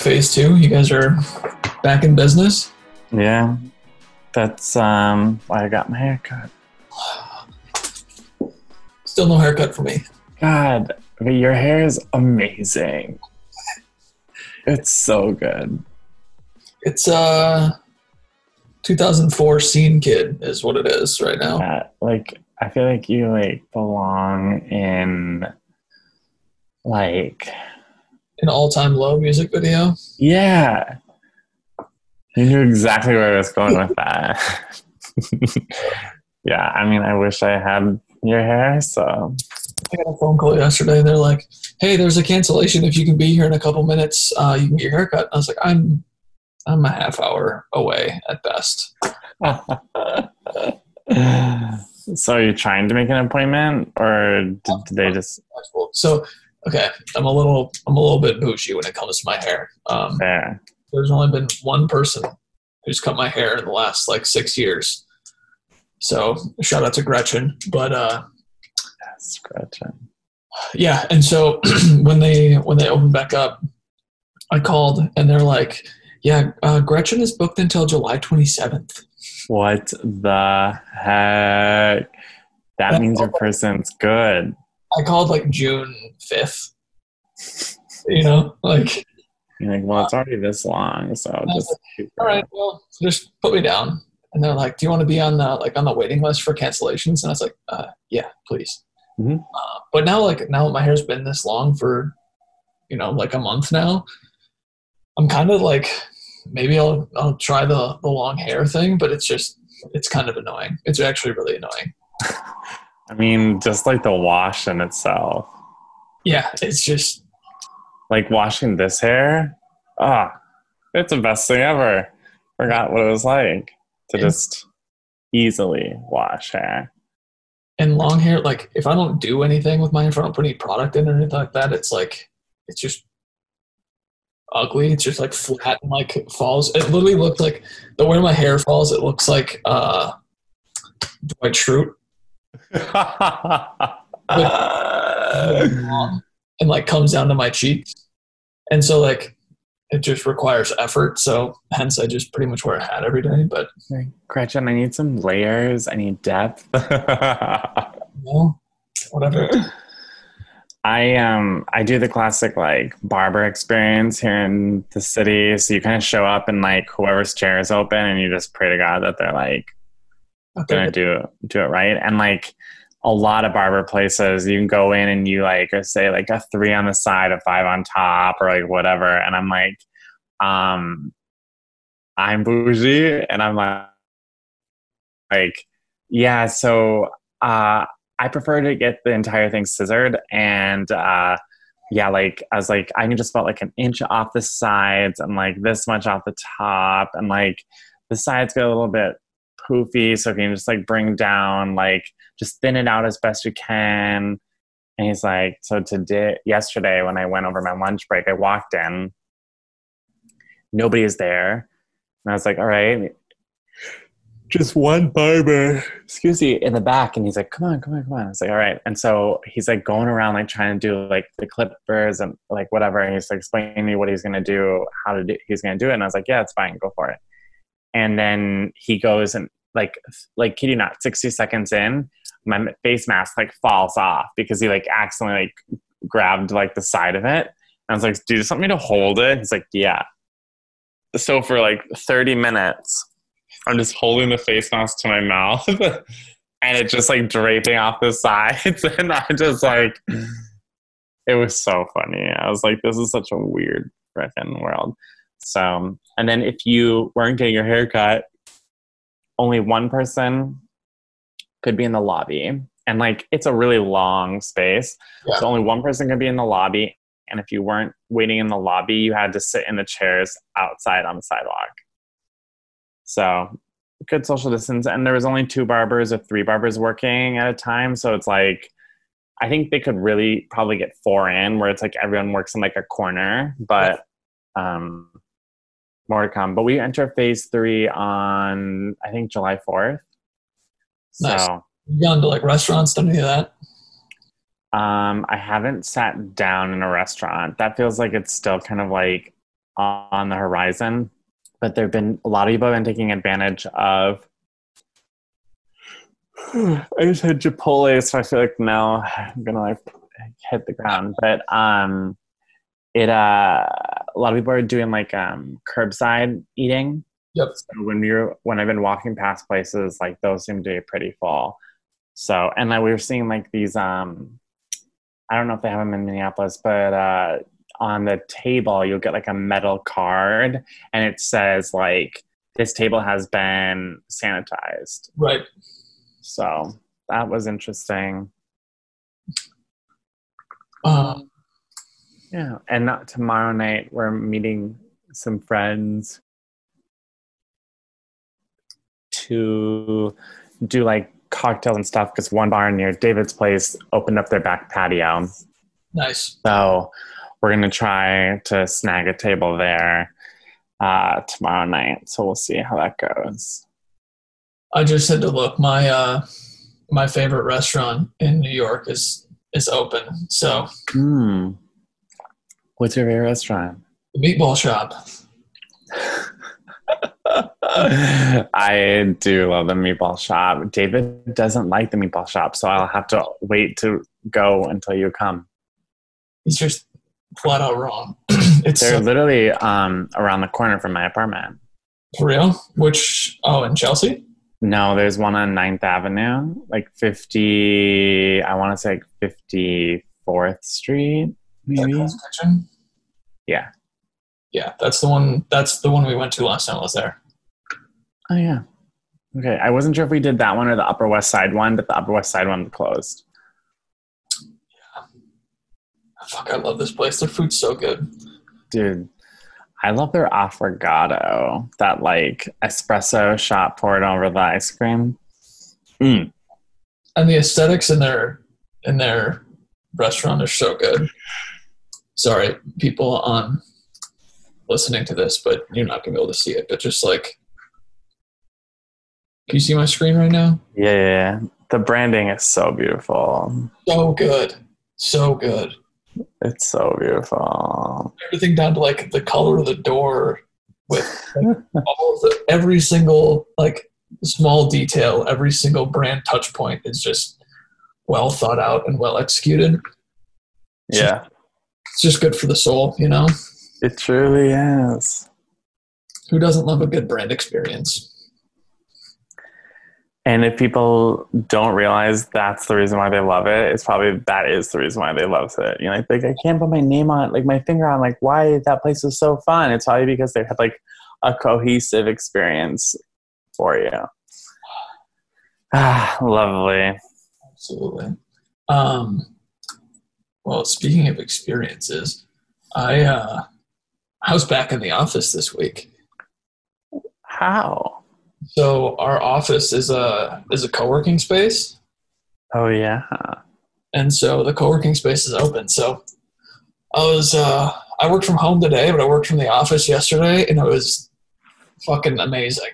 phase two? You guys are back in business. Yeah, that's um why I got my haircut. Still no haircut for me. God, but your hair is amazing. It's so good. It's uh, 2004 scene kid is what it is right now. Yeah, like I feel like you like belong in like An all-time low music video. yeah. You knew exactly where I was going with that. yeah, I mean I wish I had your hair, so I got a phone call yesterday. They're like, "Hey, there's a cancellation. If you can be here in a couple minutes, uh, you can get your haircut." I was like, "I'm, I'm a half hour away at best." so are you trying to make an appointment or did, did they just So, okay, I'm a little, I'm a little bit bougie when it comes to my hair. Um, there? there's only been one person who's cut my hair in the last like six years. So shout out to Gretchen. But uh, Yes, Gretchen. yeah, and so when they when they opened back up, I called and they're like, "Yeah, uh, Gretchen is booked until July 27th." What the heck? That means your person's good. I called like June 5th. You know, like, You're like, well, it's already this long, so just keep all right, well, just put me down. And they're like, "Do you want to be on the like on the waiting list for cancellations?" And I was like, uh, "Yeah, please." Mhm. Uh, but now, like now, my hair's been this long for, you know, like a month now. I'm kind of like, maybe I'll I'll try the the long hair thing, but it's just it's kind of annoying. It's actually really annoying. I mean, just like the wash in itself. Yeah, it's just Like washing this hair, ah, it's the best thing ever. Forgot what it was like to just easily wash hair. and long hair. Like if I don't do anything with my hair, if I don't put any product in or anything like that, it's like it's just ugly. It's just like flat and like falls. It literally looked like the way my hair falls. It looks like uh, Dwight Schrute and like comes down to my cheeks, and so like it just requires effort. So hence I just pretty much wear a hat every day. But Gretchen, I need some layers. I need depth. know, whatever. I um I do the classic like barber experience here in the city. So you kind of show up and like whoever's chair is open, and you just pray to God that they're like gonna do do it right. And like a lot of barber places, you can go in and you like say like a three on the side, a five on top, or like whatever. And I'm like, um, I'm bougie, and I'm like, like, yeah. So uh, I prefer to get the entire thing scissored, and uh, yeah, like I was like, I need just about like an inch off the sides and like this much off the top, and like the sides get a little bit poofy, so if you can just like bring down, like just thin it out as best you can. And he's like, so today, yesterday, when I went over my lunch break, I walked in, nobody is there, and I was like, all right, just one barber, excuse me, in the back, and he's like, come on, come on, come on. I was like, all right, and so he's like going around like trying to do like the clippers and like whatever, and he's like explaining to me what he's gonna do, how to do, he's gonna do it, and I was like, yeah, it's fine, go for it and then he goes and like like kid you not 60 seconds in my face mask like falls off because he like accidentally like grabbed like the side of it. And i was like do you just want me to hold it? He's like yeah. So for like 30 minutes i'm just holding the face mask to my mouth and it's just like draping off the sides. And i just like it was so funny. I was like this is such a weird freaking world. So, um, and then if you weren't getting your hair cut, only one person could be in the lobby. And like, it's a really long space. Yeah. So only one person could be in the lobby. And if you weren't waiting in the lobby, you had to sit in the chairs outside on the sidewalk. So good social distance. And there was only two barbers or three barbers working at a time. So it's like, I think they could really probably get four in where it's like everyone works in like a corner, but um, more to come. But we enter phase three on I think July fourth. So Nice. You gone to like restaurants, done any of that? Um, I haven't sat down in a restaurant. That feels like it's still kind of like on the horizon. But there've been a lot of people have been taking advantage of. I just had Chipotle, so I feel like now I'm gonna like hit the ground. But um, it uh, a lot of people are doing like um curbside eating. Yep. So when you're when I've been walking past places, like those seem to be pretty full. So and then we were seeing like these um I don't know if they have them in Minneapolis, but uh on the table you'll get like a metal card and it says like this table has been sanitized. Right. So that was interesting. Um, Yeah. And not tomorrow night we're meeting some friends to do like cocktails and stuff because one bar near David's place opened up their back patio. nice. So we're gonna try to snag a table there uh, tomorrow night. So we'll see how that goes. I just had to look. My uh, my favorite restaurant in New York is is open. So Hmm. What's your favorite restaurant? the meatball shop. I do love the meatball shop. David doesn't like the meatball shop, so I'll have to wait to go until you come. He's just flat out wrong. it's They're so, literally um, around the corner from my apartment. for real. Which oh, in Chelsea. No, there's one on 9th Avenue, like 50, I want to say like 54th Street, maybe. Hell's Kitchen? Yeah. Yeah, that's the one. That's the one we went to last time I was there. Oh, yeah. Okay. I wasn't sure if we did that one or the Upper West Side one, but the Upper West Side one closed. Yeah. Fuck, I love this place. Their food's so good. Dude, I love their affogato, that like espresso shot poured over the ice cream. Mm. and the aesthetics in their in their restaurant are so good. Sorry, people on listening to this, but you're not gonna be able to see it. But just like, can you see my screen right now? Yeah, yeah, yeah. The branding is so beautiful. So good, so good. It's so beautiful. Everything down to like the color of the door, with like, all of the every single like small detail, every single brand touch point is just well thought out and well executed. Yeah, It's just good for the soul, you know. it truly is. Who doesn't love a good brand experience? And if people don't realize that's the reason why they love it, it's probably that is the reason why they love it. You know, like, like I can't put my name on, like my finger on, like why that place is so fun. It's probably because they had like a cohesive experience for you. Ah, lovely. Absolutely. Um, well, speaking of experiences, I uh, I was back in the office this week. How? So our office is a is a co-working space, Oh yeah. and so the co-working space is open. So I was uh, I worked from home today, but I worked from the office yesterday, and it was fucking amazing.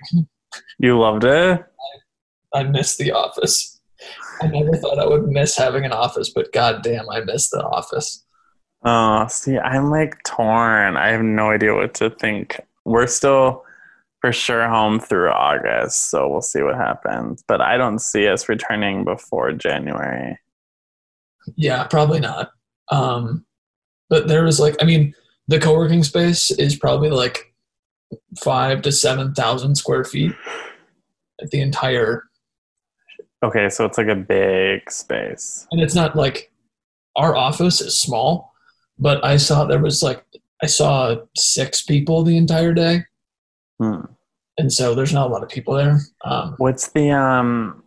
You loved it? I I missed the office. I never thought I would miss having an office, but goddamn, I miss the office. Oh, see, I'm like torn. I have no idea what to think. We're still for sure home through August, so we'll see what happens. But I don't see us returning before January. Yeah, probably not. Um, but there was like, I mean, the co-working space is probably like five to seven thousand square feet. The entire, Okay, so it's like a big space. and it's not like our office is small, but I saw there was like I saw six people the entire day, Hmm. and so there's not a lot of people there. Um, What's the um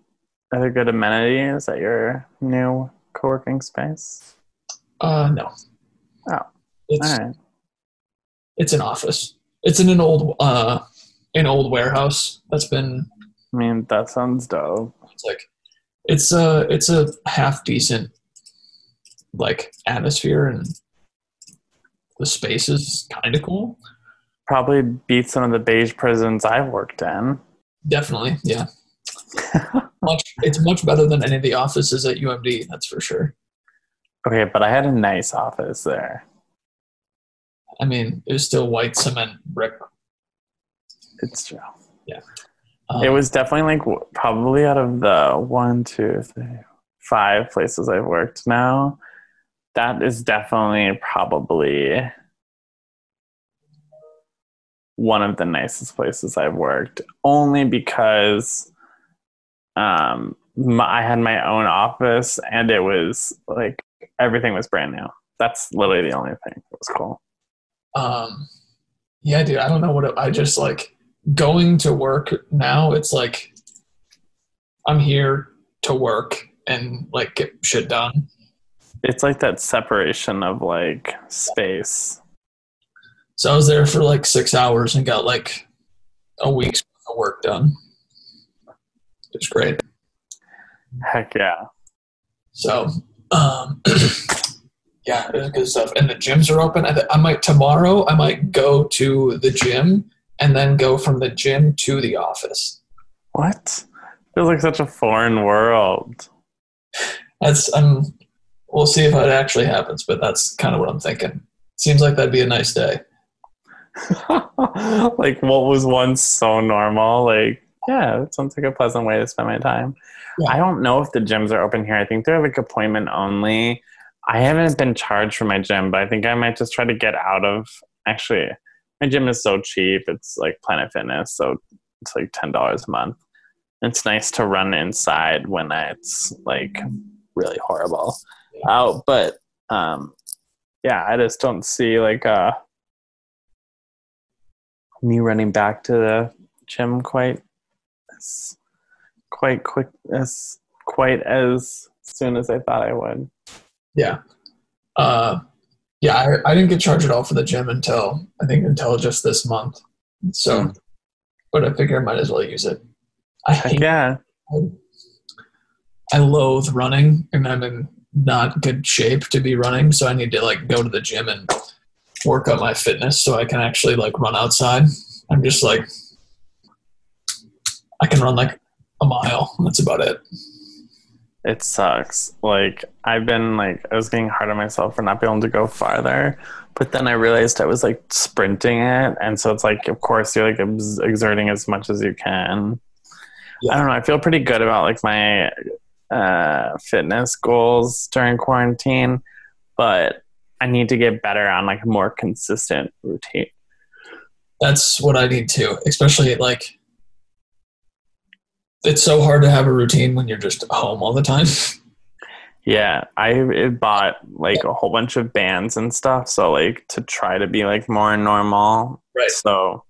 other good amenities at your new co-working space? uh, no, Oh, it's all right. it's an office. It's in an old uh, an old warehouse that's been I mean, that sounds dope. It's like it's a it's a half decent like atmosphere and the space is kind of cool. Probably beats some of the beige prisons I've worked in. Definitely, yeah. much it's much better than any of the offices at UMD. That's for sure. Okay, but I had a nice office there. I mean, it was still white cement brick. It's true. Um, It was definitely like probably out of the one, two, three, five places I've worked now. That is definitely probably one of the nicest places I've worked, only because um, my, I had my own office and it was like everything was brand new. That's literally the only thing that was cool. Um, yeah, dude, I don't know what it, I just like going to work now. It's like I'm here to work and like get shit done. It's like that separation of like space. So I was there for like six hours and got like a week's worth of work done. It's great. Heck yeah. So, um, yeah, it was good stuff. And the gyms are open. I, th- I might tomorrow. I might go to the gym and then go from the gym to the office. What? Feels like such a foreign world. That's um, we'll see if it actually happens, but that's kind of what I'm thinking. Seems like that'd be a nice day. like what was once so normal. Like, yeah, it sounds like a pleasant way to spend my time. Yeah. I don't know if the gyms are open here. I think they're like appointment only. I haven't been charged for my gym, but I think I might just try to get out of actually my gym is so cheap. It's like Planet Fitness, so it's like ten dollars a month. It's nice to run inside when it's like really horrible out, but um yeah, I just don't see like uh me running back to the gym quite as quite quick as quite as soon as I thought I would. Yeah. Uh, yeah, I, I didn't get charged at all for the gym until I think until just this month. So, Hmm. but I figure I might as well use it. I hate, yeah. I loathe running, and I'm in not good shape to be running. So I need to like go to the gym and work up my fitness so I can actually like run outside. I'm just like, I can run like a mile. That's about it. It sucks. Like I've been like I was getting hard on myself for not being able to go farther, but then I realized I was like sprinting it, and so it's like of course you're like ex- exerting as much as you can. Yeah. I don't know. I feel pretty good about like my uh, fitness goals during quarantine, but I need to get better on like a more consistent routine. That's what I need too, especially like it's so hard to have a routine when you're just at home all the time. Yeah, I bought like a whole bunch of bands and stuff, so like to try to be like more normal. Right. So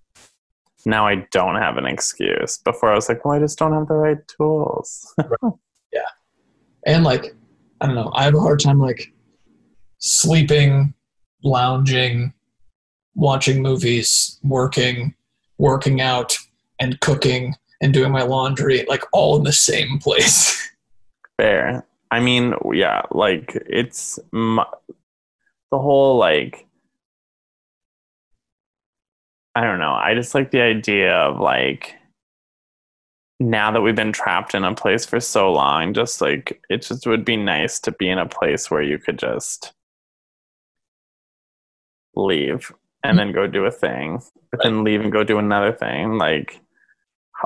now I don't have an excuse. Before I was like, well, I just don't have the right tools. Yeah. And like I don't know, I have a hard time like sleeping, lounging, watching movies, working, working out, and cooking and doing my laundry like all in the same place. Fair. I mean, yeah, like it's mu the whole like I don't know. I just like the idea of like now that we've been trapped in a place for so long, just like it just would be nice to be in a place where you could just leave and mm-hmm. then go do a thing, but then leave and go do another thing. Like,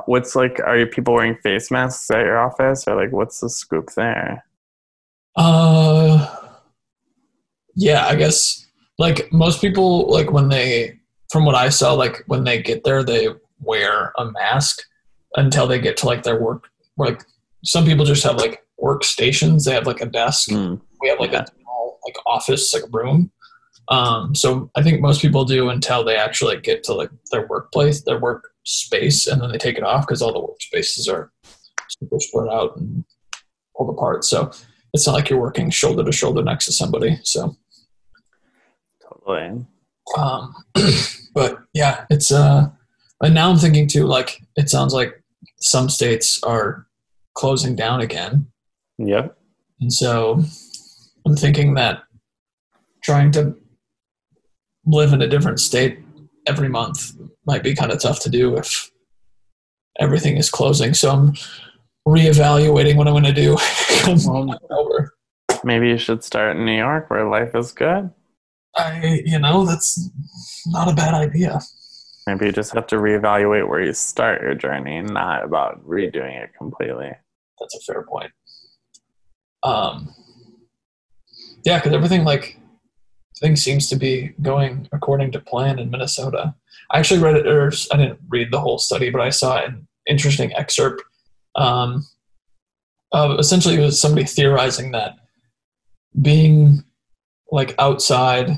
what's like, are you people wearing face masks at your office, or like, what's the scoop there? Uh, yeah, I guess like most people, like when they, from what I saw, like when they get there, they wear a mask until they get to like their work. Like some people just have like workstations. They have like a desk. Mm. We have like a small like office, like a room. Um, so I think most people do until they actually get to like their workplace, their work space, and then they take it off because all the workspaces are super spread out and pulled apart. So it's not like you're working shoulder to shoulder next to somebody. So, Totally. um, but yeah, it's uh, and now I'm thinking too. Like it sounds like some states are closing down again, Yep. and so I'm thinking that trying to live in a different state every month might be kind of tough to do if everything is closing. So I'm reevaluating what I'm going to do Well. Maybe you should start in New York where life is good. I, you know, that's not a bad idea. Maybe you just have to reevaluate where you start your journey, not about redoing it completely. That's a fair point. Um, yeah, because everything like things seems to be going according to plan in Minnesota. I actually read it, or I didn't read the whole study, but I saw an interesting excerpt. Um, uh, essentially, it was somebody theorizing that being like outside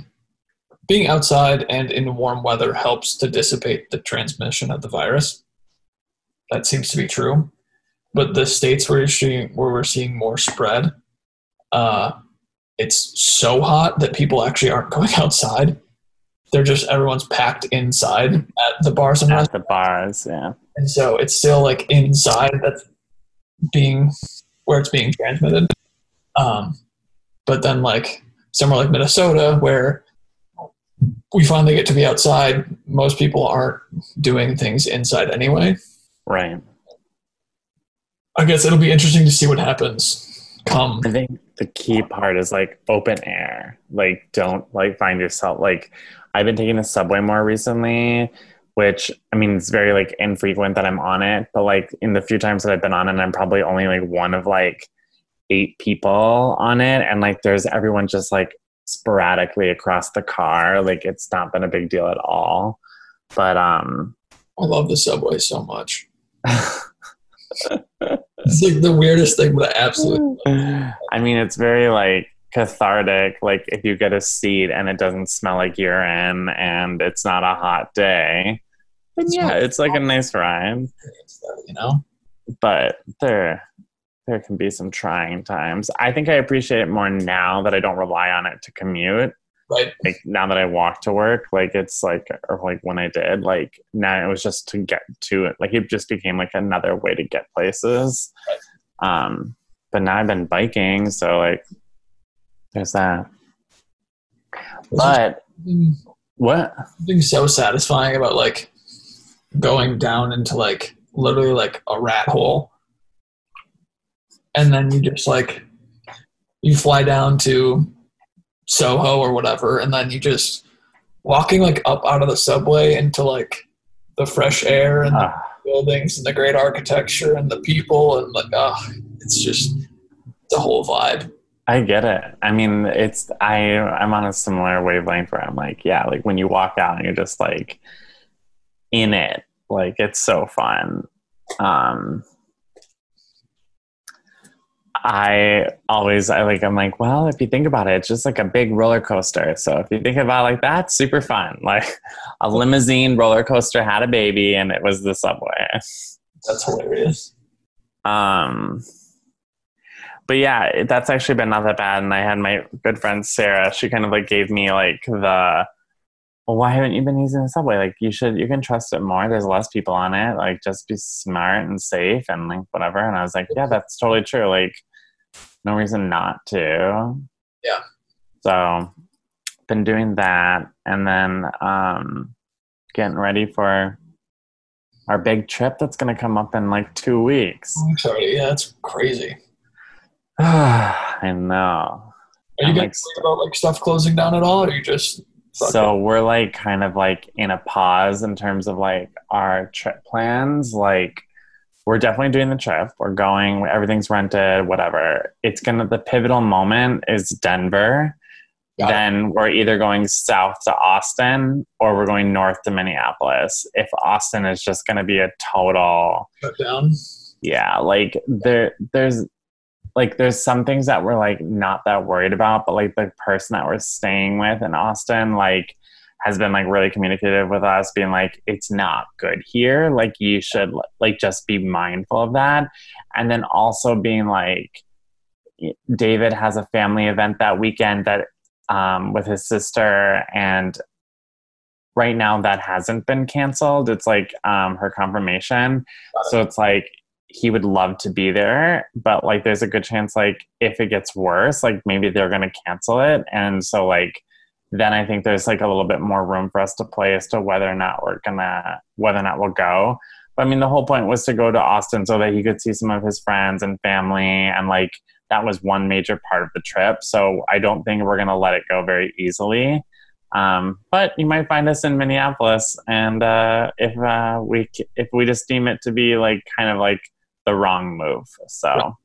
being outside and in warm weather helps to dissipate the transmission of the virus. That seems to be true. But the states where, where we're seeing more spread, uh, it's so hot that people actually aren't going outside. They're just everyone's packed inside at the bars and At the bars, yeah. and so it's still like inside that's being where it's being transmitted. Um, but then like somewhere like Minnesota where we finally get to be outside, most people aren't doing things inside anyway. Right. I guess it'll be interesting to see what happens come. I think the key part is like open air. Like don't like find yourself like I've been taking the subway more recently, which I mean it's very like infrequent that I'm on it, but like in the few times that I've been on it, I'm probably only like one of like eight people on it and like there's everyone just like sporadically across the car. Like it's not been a big deal at all. But um I love the subway so much. it's like the weirdest thing, but I absolutely I mean it's very like cathartic like if you get a seat and it doesn't smell like urine and it's not a hot day then yeah it's like a nice ride you know. but there there can be some trying times. I think i appreciate it more now that i don't rely on it to commute. Right. like now that i walk to work like it's like or like when i did like now it was just to get to it like it just became like another way to get places. Um but now i've been biking so like there's that. But what? something so satisfying about like going down into like literally like a rat hole. And then you just like you fly down to soho or whatever and then you just walking like up out of the subway into like the fresh air and the Ah, buildings and the great architecture and the people and like oh it's just the whole vibe I get it. I mean, it's I I'm on a similar wavelength where I'm like, yeah, like when you walk out and you're just like in it, like it's so fun. Um I always I like I'm like, well, if you think about it, it's just like a big roller coaster. So if you think about it like that, super fun. Like a limousine roller coaster had a baby and it was the subway. that's hilarious Um, but yeah, that's actually been not that bad. And I had my good friend Sarah. She kind of like gave me like the, well, why haven't you been using the subway? Like you should, you can trust it more. There's less people on it. Like just be smart and safe and like whatever. And I was like, yeah, that's totally true. Like no reason not to. Yeah. So been doing that and then um getting ready for our big trip that's going to come up in like two weeks. Sorry yeah it's crazy I know. Are you I'm guys like- worried about like stuff closing down at all, or are you just So we're like kind of like in a pause in terms of like our trip plans. Like we're definitely doing the trip. We're going, everything's rented, whatever. It's gonna the pivotal moment is Denver. Got it. then we're either going south to Austin or we're going north to Minneapolis. If Austin is just gonna be a total shut down? yeah like there there's like there's some things that we're like not that worried about but like the person that we're staying with in austin like has been like really communicative with us being like it's not good here. Like you should like just be mindful of that. And then also being like david has a family event that weekend that um, with his sister and right now that hasn't been canceled. It's like um, her confirmation. So it's like he would love to be there, but like there's a good chance like if it gets worse, like maybe they're gonna cancel it. And so like then I think there's like a little bit more room for us to play as to whether or not we're gonna whether or not we'll go. But I mean the whole point was to go to Austin so that he could see some of his friends and family and like that was one major part of the trip. So I don't think we're going to let it go very easily. Um, but you might find us in Minneapolis, and uh, if uh, we if we just deem it to be like kind of like the wrong move, so.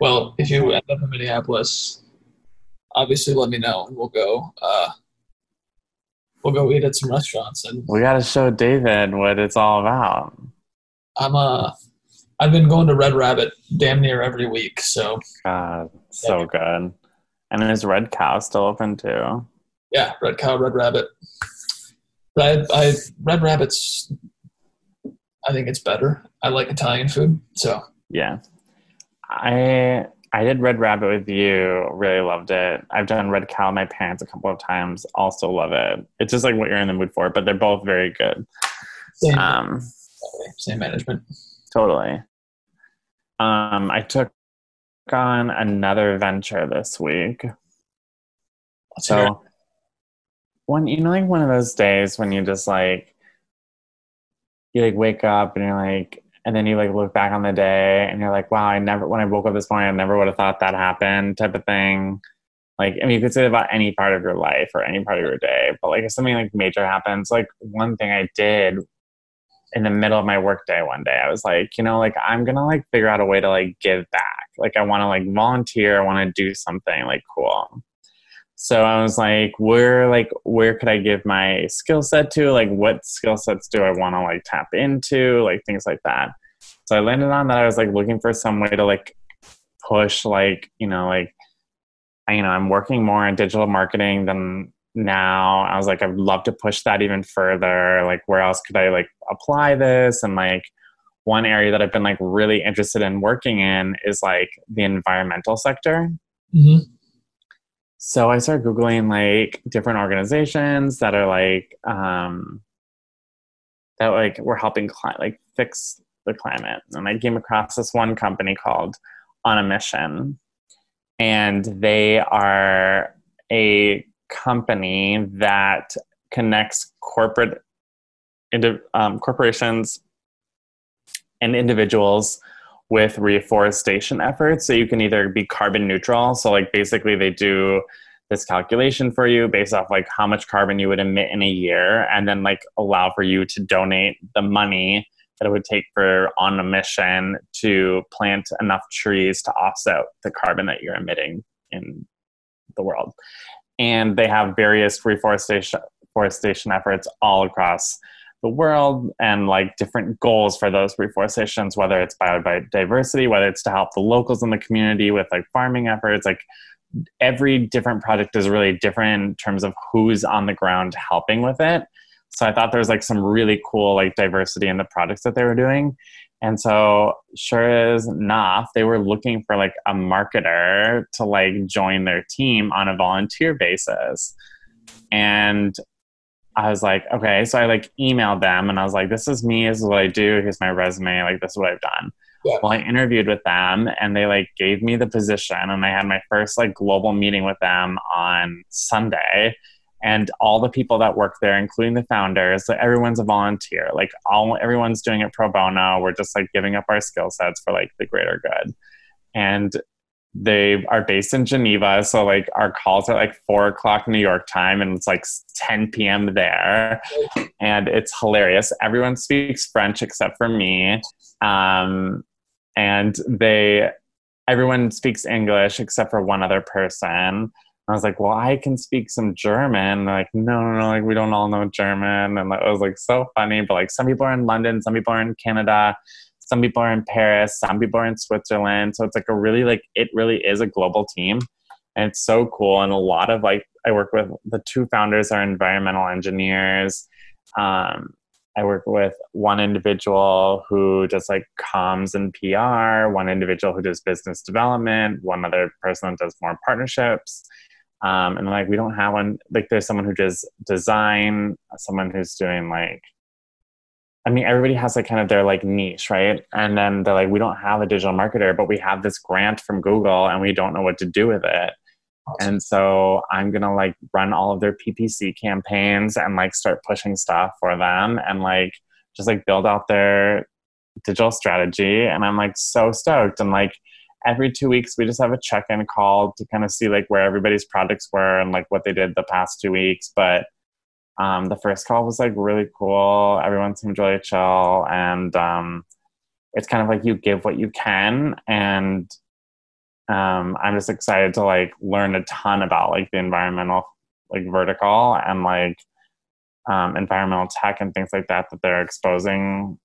Well, if you end up in Minneapolis, obviously let me know, and we'll go. Uh, we'll go eat at some restaurants, and we got to show David what it's all about. I'm uh, I've been going to Red Rabbit damn near every week, so. God, so yeah. good. And is Red Cow still open too? Yeah, Red Cow, Red Rabbit. I, I Red Rabbit's. I think it's better. I like Italian food, so. Yeah, I I did Red Rabbit with you. Really loved it. I've done Red Cow with my parents a couple of times. Also love it. It's just like what you're in the mood for, but they're both very good. Same, um, same management. Totally. Um, I took on another venture this week. so when you know like one of those days when you just like you like wake up and you're like and then you like look back on the day and you're like wow i never when i woke up this morning i never would have thought that happened type of thing. Like i mean you could say about any part of your life or any part of your day but like if something like major happens like one thing i did in the middle of my workday one day i was like you know like i'm gonna like figure out a way to like give back. Like i want to like volunteer i want to do something like cool so I was like, where like where could I give my skill set to? Like what skill sets do I want to like tap into? Like things like that. So I landed on that I was like looking for some way to like push like, you know, like I, you know, I'm working more in digital marketing than now. I was like, I'd love to push that even further. Like where else could I like apply this? And like one area that I've been like really interested in working in is like the environmental sector. Mm-hmm so I started Googling like different organizations that are like, um, that like were helping cli- like fix the climate. And I came across this one company called On a Mission. And they are a company that connects corporate um, corporations and individuals with reforestation efforts. So you can either be carbon neutral. So like basically they do this calculation for you based off like how much carbon you would emit in a year and then like allow for you to donate the money that it would take for on a mission to plant enough trees to offset the carbon that you're emitting in the world. And they have various reforestation reforestation efforts all across the world and like different goals for those reforestations, whether it's biodiversity, whether it's to help the locals in the community with like farming efforts, like every different project is really different in terms of who's on the ground helping with it. So I thought there was like some really cool like diversity in the projects that they were doing. And so sure as enough, they were looking for like a marketer to like join their team on a volunteer basis. And I was like, okay. So I like emailed them and I was like, this is me. This is what I do. Here's my resume. Like, this is what I've done. Yeah. Well, I interviewed with them and they like gave me the position and I had my first like global meeting with them on Sunday. And all the people that work there, including the founders, so everyone's a volunteer. Like all everyone's doing it pro bono. We're just like giving up our skill sets for like the greater good. And they are based in Geneva. So like our calls are like four o'clock New York time and it's like 10 p.m. there. And it's hilarious. Everyone speaks French except for me. Um, and they, everyone speaks English except for one other person. I was like, well, I can speak some German. Like, no, no, no, like we don't all know German. And it was like so funny. But like some people are in London, some people are in Canada some people are in Paris, some people are in Switzerland. So it's like a really like it really is a global team. And it's so cool. And a lot of like I work with the two founders are environmental engineers. Um, I work with one individual who does like comms and PR, one individual who does business development, one other person that does more partnerships. Um, and like we don't have one like there's someone who does design, someone who's doing like I mean, everybody has like kind of their like niche, right? And then they're like, we don't have a digital marketer, but we have this grant from Google and we don't know what to do with it. Awesome. And so I'm gonna like run all of their PPC campaigns and like start pushing stuff for them and like just like build out their digital strategy. And I'm like so stoked. And like every two weeks we just have a check-in call to kind of see like where everybody's projects were and like what they did the past two weeks. But um, the first call was like really cool. Everyone seemed really chill, and um, it's kind of like you give what you can, and um, I'm just excited to like learn a ton about like the environmental like vertical and like um, environmental tech and things like that that they're exposing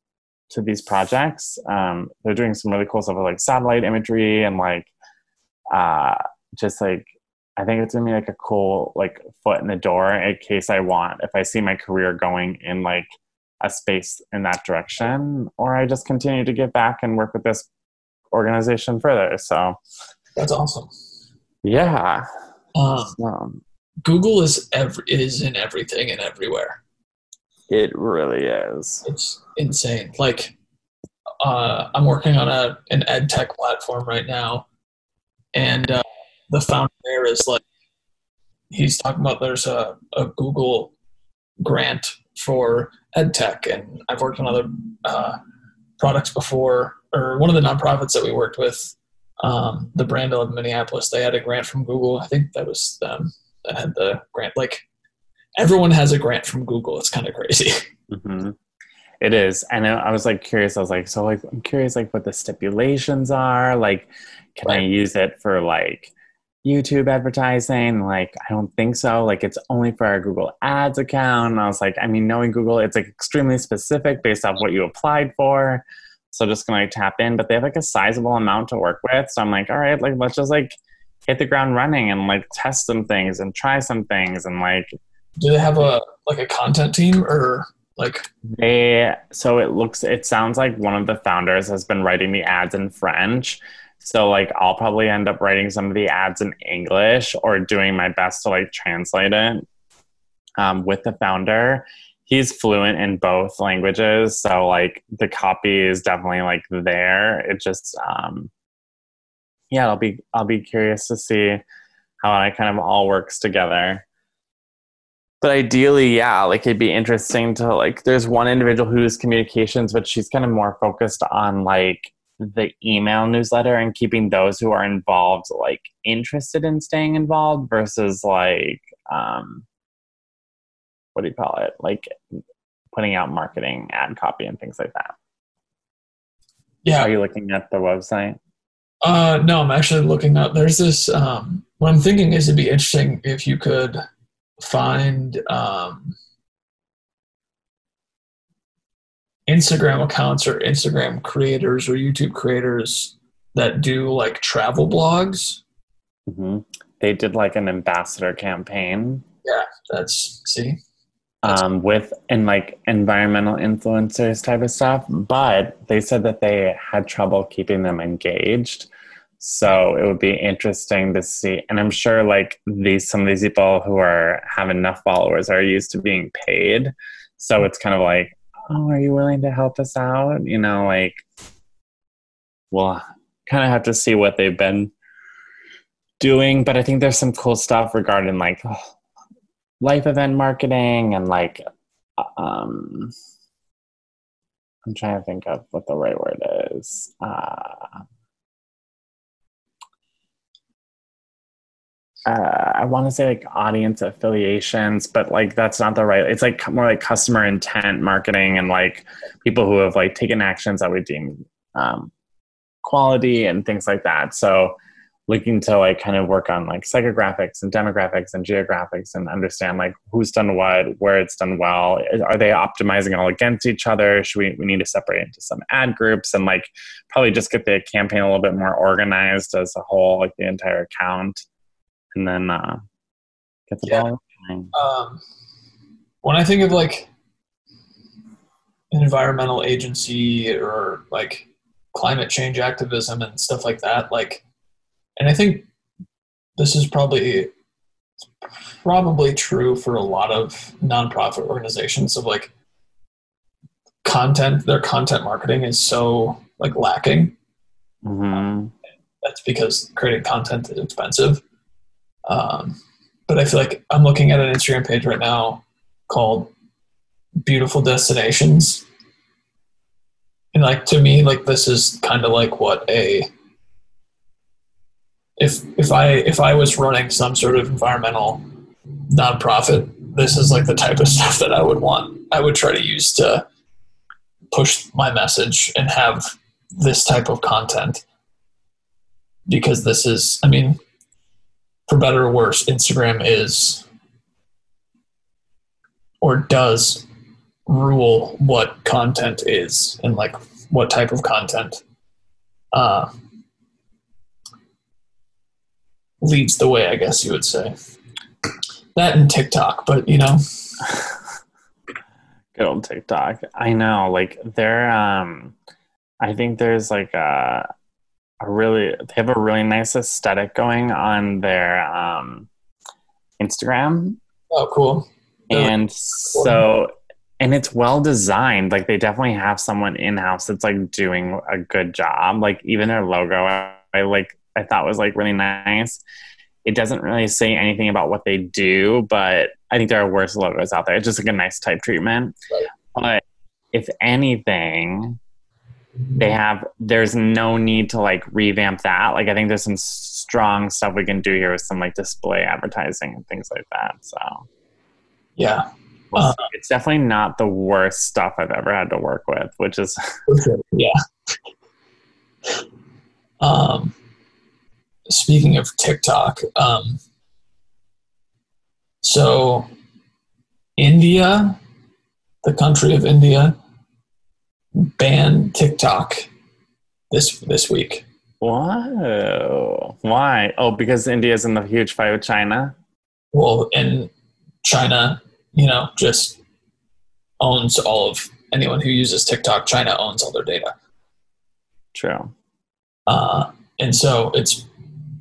to these projects. Um, they're doing some really cool stuff with like satellite imagery and like uh, just like I think it's gonna be like a cool like foot in the door in case I want if I see my career going in like a space in that direction, or I just continue to give back and work with this organization further. So That's awesome. yeah, Um, um, Google is every, is in everything and everywhere. it really is. It's insane. Like, uh, I'm working on a an ed tech platform right now, and uh, the founder there is like, he's talking about there's a, a Google grant for ed tech, and I've worked on other uh, products before, or one of the nonprofits that we worked with, um, the brand of Minneapolis, they had a grant from Google. I think that was them that had the grant. Like, everyone has a grant from Google. It's kind of crazy. hmm It is, and I I was like curious. I was like, so like I'm curious, like what the stipulations are. Like, can I use it for like YouTube advertising? Like, I don't think so. Like, it's only for our Google Ads account. And I was like, I mean, knowing Google, it's like extremely specific based off what you applied for. So just gonna like tap in, but they have like a sizable amount to work with. So I'm like, all right, like let's just like hit the ground running and like test some things and try some things and like Do they have a like a content team or like They so it looks it sounds like one of the founders has been writing the ads in French. So like I'll probably end up writing some of the ads in English or doing my best to like translate it um, with the founder. He's fluent in both languages, so like the copy is definitely like there. It just um, yeah, I'll be I'll be curious to see how it kind of all works together but ideally yeah like it'd be interesting to like there's one individual who's communications but she's kind of more focused on like the email newsletter and keeping those who are involved like interested in staying involved versus like um what do you call it? Like putting out marketing ad copy and things like that. Yeah. Are you looking at the website? Uh no i'm actually looking up there's this um what i'm thinking is it'd be interesting if you could find um instagram accounts or instagram creators or youtube creators that do like travel blogs hmm they did like an ambassador campaign Yeah, that's see um, with and like environmental influencers type of stuff, but they said that they had trouble keeping them engaged. So it would be interesting to see, and I'm sure like these some of these people who are have enough followers are used to being paid. So it's kind of like, oh, are you willing to help us out? You know, like we'll kind of have to see what they've been doing. But I think there's some cool stuff regarding like life event marketing and like um i'm trying to think of what the right word is uh, uh, I want to say like audience affiliations, but like that's not the right. It's like more like customer intent marketing and like people who have like taken actions that we deem um, quality and things like that. So looking to like kind of work on like psychographics and demographics and geographics and understand like who's done what, where it's done well. Are they optimizing all against each other? Should we, we need to separate into some ad groups and like probably just get the campaign a little bit more organized as a whole, like the entire account, and then uh, get the Yeah. ball um, when I think of like an environmental agency or like climate change activism and stuff like that, like, and I think this is probably probably true for a lot of nonprofit organizations of like content their content marketing is so like lacking Mhm. that's because creating content is expensive. Um, but I feel like I'm looking at an Instagram page right now called Beautiful Destinations. And like to me, like this is kind of like what a if if I if I was running some sort of environmental nonprofit, this is like the type of stuff that I would want. I would try to use to push my message and have this type of content because this is I mean for better or worse, Instagram is or does rule what content is and like what type of content uh, leads the way, I guess you would say. That and TikTok, but you know. Good old TikTok. I know, like they're um I think there's like a a really they have a really nice aesthetic going on their um Instagram. Oh cool. And so and it's well designed. Like they definitely have someone in house that's like doing a good job. Like even their logo I like I thought was like really nice. It doesn't really say anything about what they do, but I think there are worse logos out there. It's just like a nice type treatment. Right. But if anything, they have there's no need to like revamp that. Like I think there's some strong stuff we can do here with some like display advertising and things like that. So Yeah. we'll Uh, it's definitely not the worst stuff I've ever had to work with, which is Yeah. Um, speaking of TikTok, um, so India, the country of India, banned TikTok this this week. whoa. Why? Oh, because India's in the huge fight with China. Well, and China, you know, just owns all of anyone who uses TikTok. China owns all their data. True. Uh, and so it's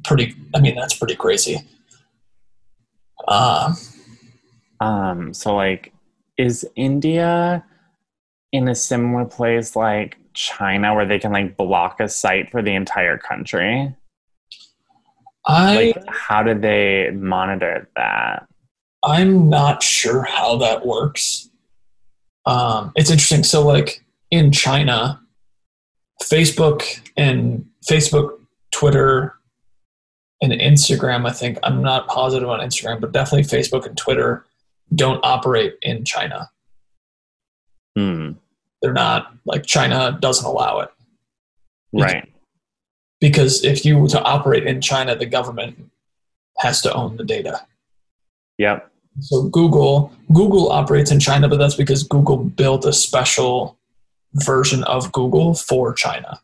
pretty, I mean, that's pretty crazy. Uh, Um, so like is India in a similar place like China where they can like block a site for the entire country? I, Like how do they monitor that? I'm not sure how that works. Um, it's interesting. So, like in China, Facebook and Facebook, Twitter, and Instagram, I think, I'm not positive on Instagram, but definitely Facebook and Twitter don't operate in China. Hmm. They're not, like, China doesn't allow it. Right. Because if you were to operate in China, the government has to own the data. Yep. So Google Google operates in China, but that's because Google built a special version of Google for China.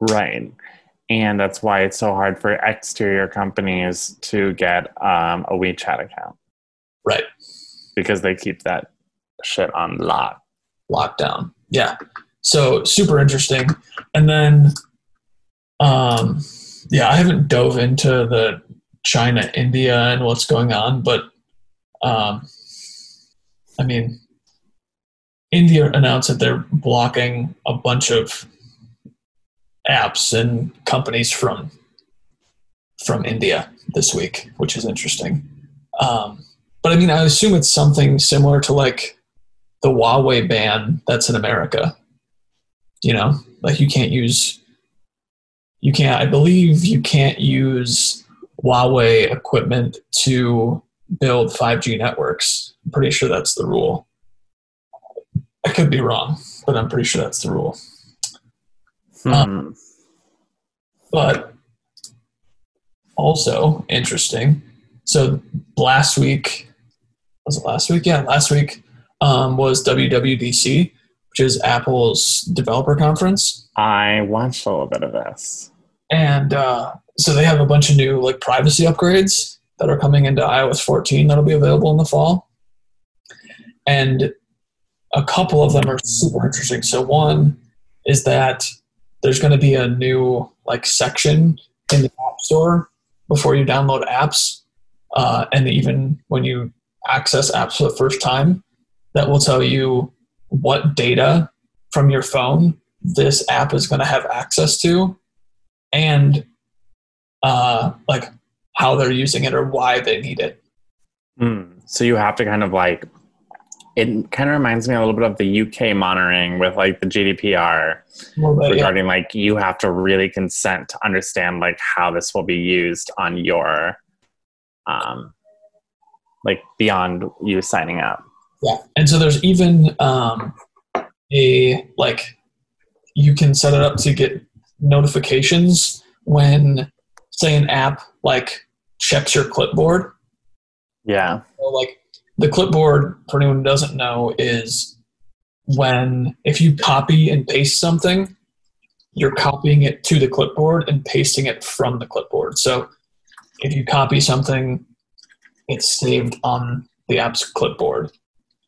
Right. And that's why it's so hard for exterior companies to get um, a WeChat account Right. Because they keep that shit on lock. Lockdown. Yeah. So super interesting. And then um yeah, I haven't dove into the China, India and what's going on, but um I mean India announced that they're blocking a bunch of apps and companies from from India this week, which is interesting. Um, but I mean, I assume it's something similar to like the Huawei ban that's in America. You know, like you can't use, you can't, I believe you can't use Huawei equipment to build 5G networks. I'm pretty sure that's the rule. I could be wrong, but I'm pretty sure that's the rule. Hmm. But also interesting. So last week was it last week? Yeah, last week um, was WWDC, which is Apple's developer conference, I watched a little bit of this. and uh, so they have a bunch of new like privacy upgrades that are coming into iOS 14 that'll be available in the fall, and a couple of them are super interesting. So one is that there's going to be a new like section in the app store before you download apps uh, and even when you access apps for the first time that will tell you what data from your phone this app is going to have access to and uh, like how they're using it or why they need it Hmm. So you have to kind of like it kind of reminds me a little bit of the UK monitoring with like the GDPR Well, but, yeah. regarding like you have to really consent to understand like how this will be used on your um like beyond you signing up. Yeah, and so there's even um, a like you can set it up to get notifications when say an app like checks your clipboard. Yeah. So, like the clipboard, for anyone who doesn't know, is when if you copy and paste something, you're copying it to the clipboard and pasting it from the clipboard. So if you copy something, it's saved on the app's clipboard.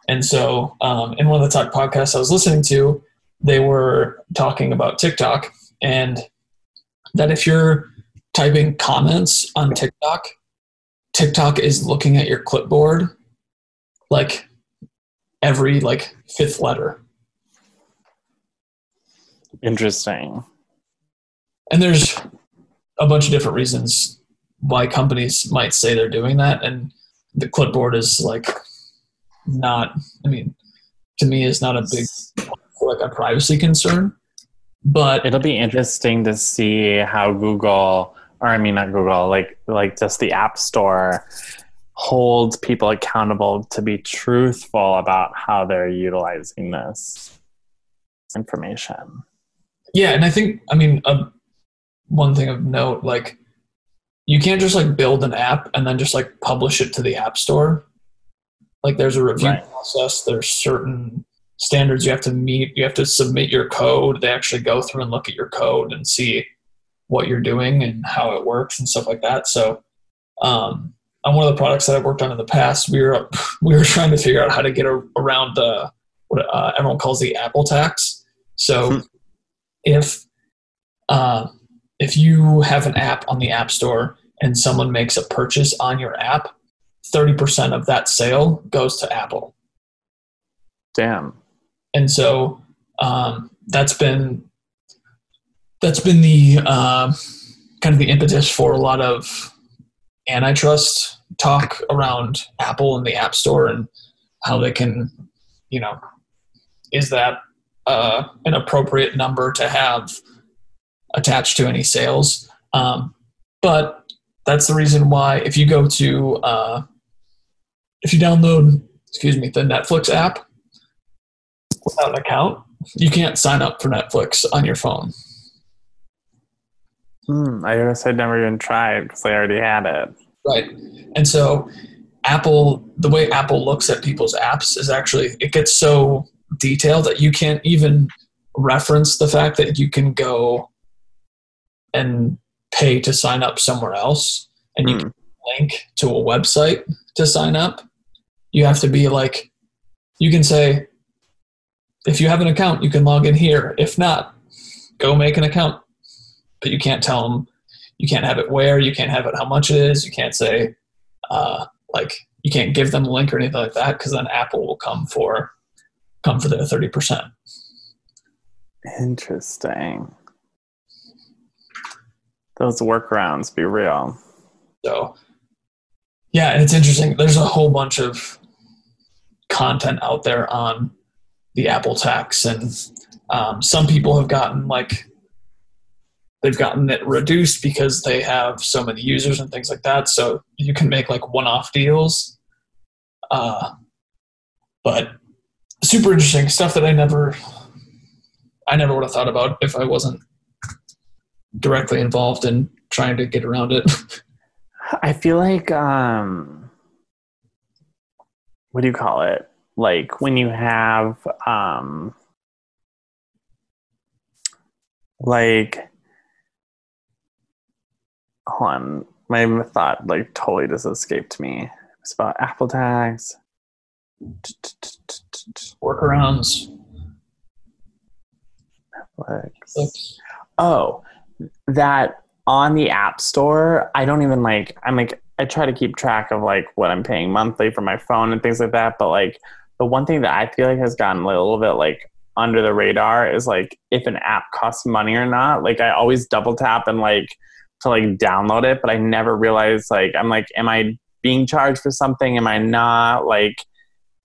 And so, um, in one of the talk podcasts I was listening to, they were talking about TikTok and that if you're typing comments on TikTok, TikTok is looking at your clipboard like every like fifth letter. Interesting. And there's a bunch of different reasons why companies might say they're doing that and the clipboard is like not I mean to me is not a big like a privacy concern. But It'll be interesting to see how Google or I mean not Google, like like just the App Store holds people accountable to be truthful about how they're utilizing this information. Yeah, and I think I mean uh, one thing of note, like you can't just like build an app and then just like publish it to the app store. Like there's a review Right. process. There's certain standards you have to meet. You have to submit your code. They actually go through and look at your code and see what you're doing and how it works and stuff like that. So, um, on one of the products that I've worked on in the past, we were we were trying to figure out how to get a, around the what uh, everyone calls the Apple tax. So, Hmm. if uh, if you have an app on the App Store and someone makes a purchase on your app, thirty percent of that sale goes to Apple. Damn. and so um, that's been that's been the uh, kind of the impetus for a lot of antitrust talk around Apple and the App Store and how they can, you know, is that uh, an appropriate number to have attached to any sales? Um, but that's the reason why if you go to uh, if you download, excuse me, the Netflix app without an account, you can't sign up for Netflix on your phone. Hmm, I guess I'd never even tried because I already had it. Right. And so Apple, the way Apple looks at people's apps is actually, it gets so detailed that you can't even reference the fact that you can go and pay to sign up somewhere else and you can link to a website to sign up. You have to be like, you can say, if you have an account, you can log in here. If not, go make an account. But you can't tell them, you can't have it where, you can't have it how much it is, you can't say, uh, like, you can't give them a link or anything like that because then Apple will come for come for their thirty percent. Interesting. Those workarounds be real. So, yeah, and it's interesting. There's a whole bunch of content out there on the Apple tax, and um, some people have gotten like they've gotten it reduced because they have so many users and things like that. So you can make like one-off deals. Uh, but super interesting stuff that I never, I never would have thought about if I wasn't directly involved in trying to get around it. I feel like um what do you call it? Like when you have um like hold on, my thought like totally just escaped me. It's about Apple tax. Workarounds. Netflix. Oh, that on the App Store, I don't even like, I'm like, I try to keep track of like what I'm paying monthly for my phone and things like that. But like, the one thing that I feel like has gotten a little bit like under the radar is like if an app costs money or not. Like, I always double tap and like to like download it, but I never realize like, I'm like, am I being charged for something? Am I not? Like,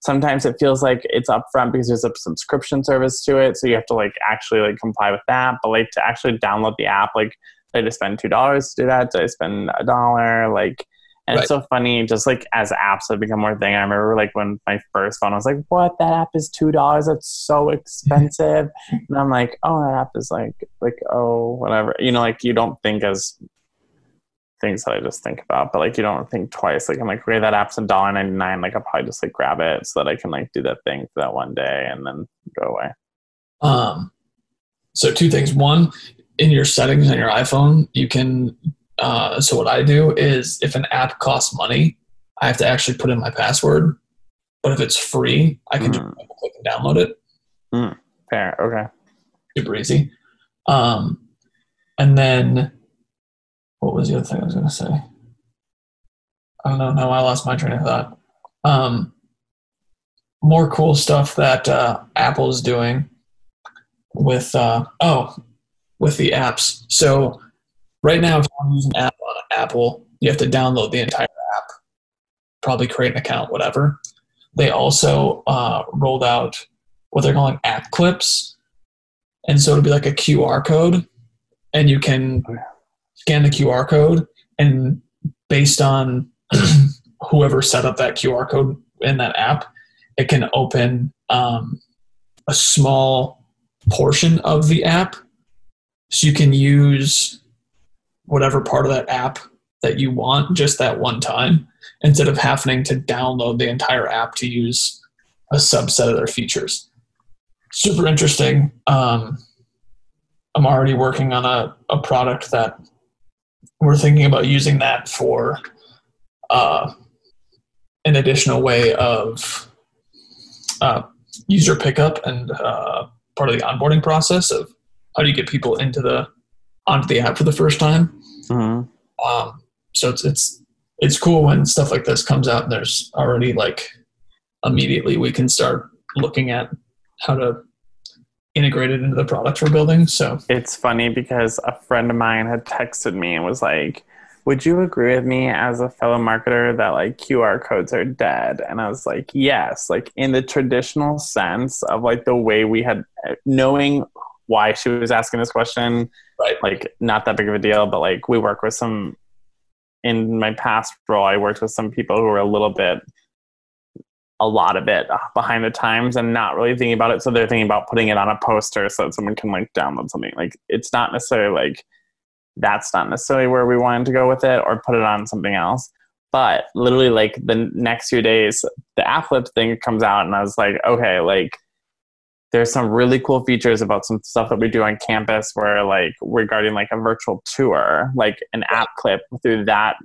sometimes it feels like it's upfront because there's a subscription service to it, so you have to like actually like comply with that. But like to actually download the app, like did I spend two dollars to do that? Did I spend a dollar? Like and right. it's so funny, just like as apps have become more thing. I remember like when my first phone, I was like, "What? That app is two dollars? That's so expensive." and I'm like, "Oh, that app is like like oh whatever." You know, like you don't think as things that I just think about, but like you don't think twice. Like I'm like, okay, that app's a dollar ninety nine. Like I'll probably just like grab it so that I can like do that thing for that one day and then go away. Um, so two things. One, in your settings on your iPhone, you can uh, so what I do is if an app costs money, I have to actually put in my password. But if it's free, I can mm. just click and download it. Mm. Fair. Okay. Super easy. Um, and then what was the other thing I was going to say? I don't know. Now I lost my train of thought. Um, more cool stuff that uh, Apple is doing with uh, oh with the apps. So Right now, if you use an app on Apple, you have to download the entire app, probably create an account, whatever. They also uh, rolled out what they're calling app clips. And so it'll be like a QR code, and you can scan the QR code, and based on whoever set up that QR code in that app, it can open um, a small portion of the app. So you can use whatever part of that app that you want just that one time instead of having to download the entire app to use a subset of their features. Super interesting. Um, I'm already working on a, a product that we're thinking about using that for uh, an additional way of uh, user pickup and uh, part of the onboarding process of how do you get people into the onto the app for the first time. Mm-hmm. Um, so it's it's it's cool when stuff like this comes out and there's already like immediately we can start looking at how to integrate it into the product we're building. So it's funny because a friend of mine had texted me and was like, would you agree with me as a fellow marketer that like QR codes are dead? And I was like, yes, like in the traditional sense of like the way we had knowing why she was asking this question right like not that big of a deal but like we work with some in my past role i worked with some people who were a little bit a lot of it uh, behind the times and not really thinking about it. So they're thinking about putting it on a poster so that someone can like download something. Like it's not necessarily like that's not necessarily where we wanted to go with it or put it on something else. But literally like the next few days the applet thing comes out and i was like okay like there's some really cool features about some stuff that we do on campus where like regarding like a virtual tour like an app clip through that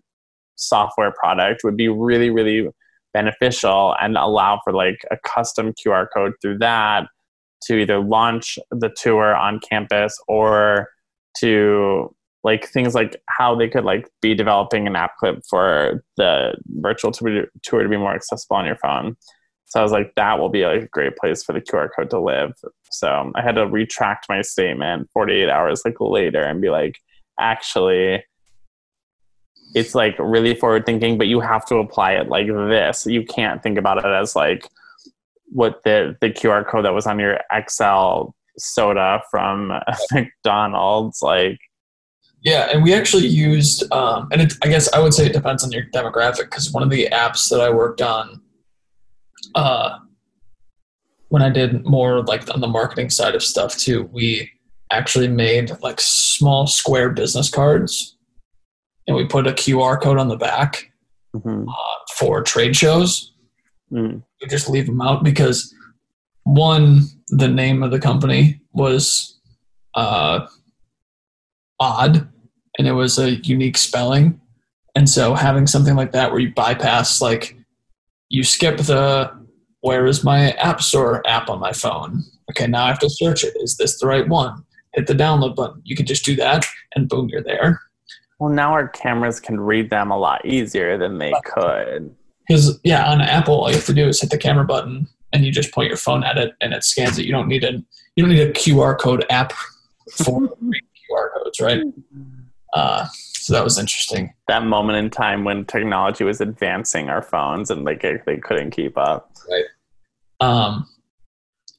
software product would be really really beneficial and allow for like a custom qr code through that to either launch the tour on campus or to like things like how they could like be developing an app clip for the virtual tour to be more accessible on your phone so I was like, that will be like a great place for the QR code to live. So I had to retract my statement 48 hours like later and be like, actually, it's like really forward thinking, but you have to apply it like this. You can't think about it as like what the the QR code that was on your XL soda from McDonald's like yeah, and we actually used, um, and it, I guess I would say it depends on your demographic because one of the apps that I worked on uh, when I did more like on the marketing side of stuff too, we actually made like small square business cards and we put a QR code on the back mm-hmm. uh, for trade shows. Mm. We just leave them out because one, the name of the company was uh, odd and it was a unique spelling. And so having something like that where you bypass like you skip the where is my app store app on my phone okay now i have to search it is this the right one hit the download button you can just do that and boom you're there well now our cameras can read them a lot easier than they could because yeah on apple all you have to do is hit the camera button and you just point your phone at it and it scans it you don't need a you don't need a qr code app for qr codes right uh, so that was interesting. That moment in time when technology was advancing our phones and like they couldn't keep up. Right. Um,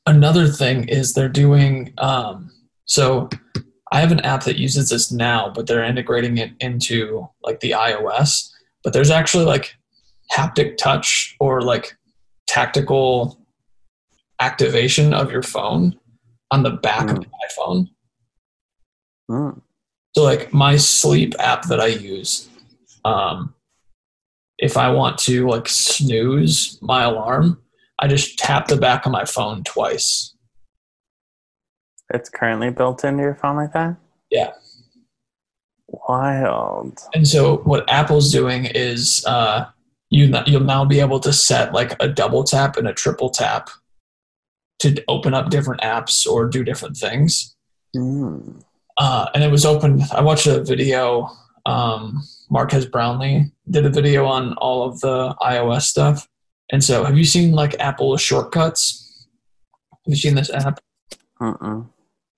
another thing is they're doing um, so I have an app that uses this now, but they're integrating it into like the iOS. But there's actually like haptic touch or like tactical activation of your phone on the back of Mm. the iPhone. Mm. So like my sleep app that I use, um, if I want to like snooze my alarm, I just tap the back of my phone twice. It's currently built into your phone like that? Yeah. Wild. And so what Apple's doing is uh, you you'll now be able to set like a double tap and a triple tap to open up different apps or do different things. Mm. uh, and it was open. I watched a video. Um, Marques Brownlee did a video on all of the iOS stuff. And so, have you seen like Apple shortcuts? Have you seen this app? Mm-mm.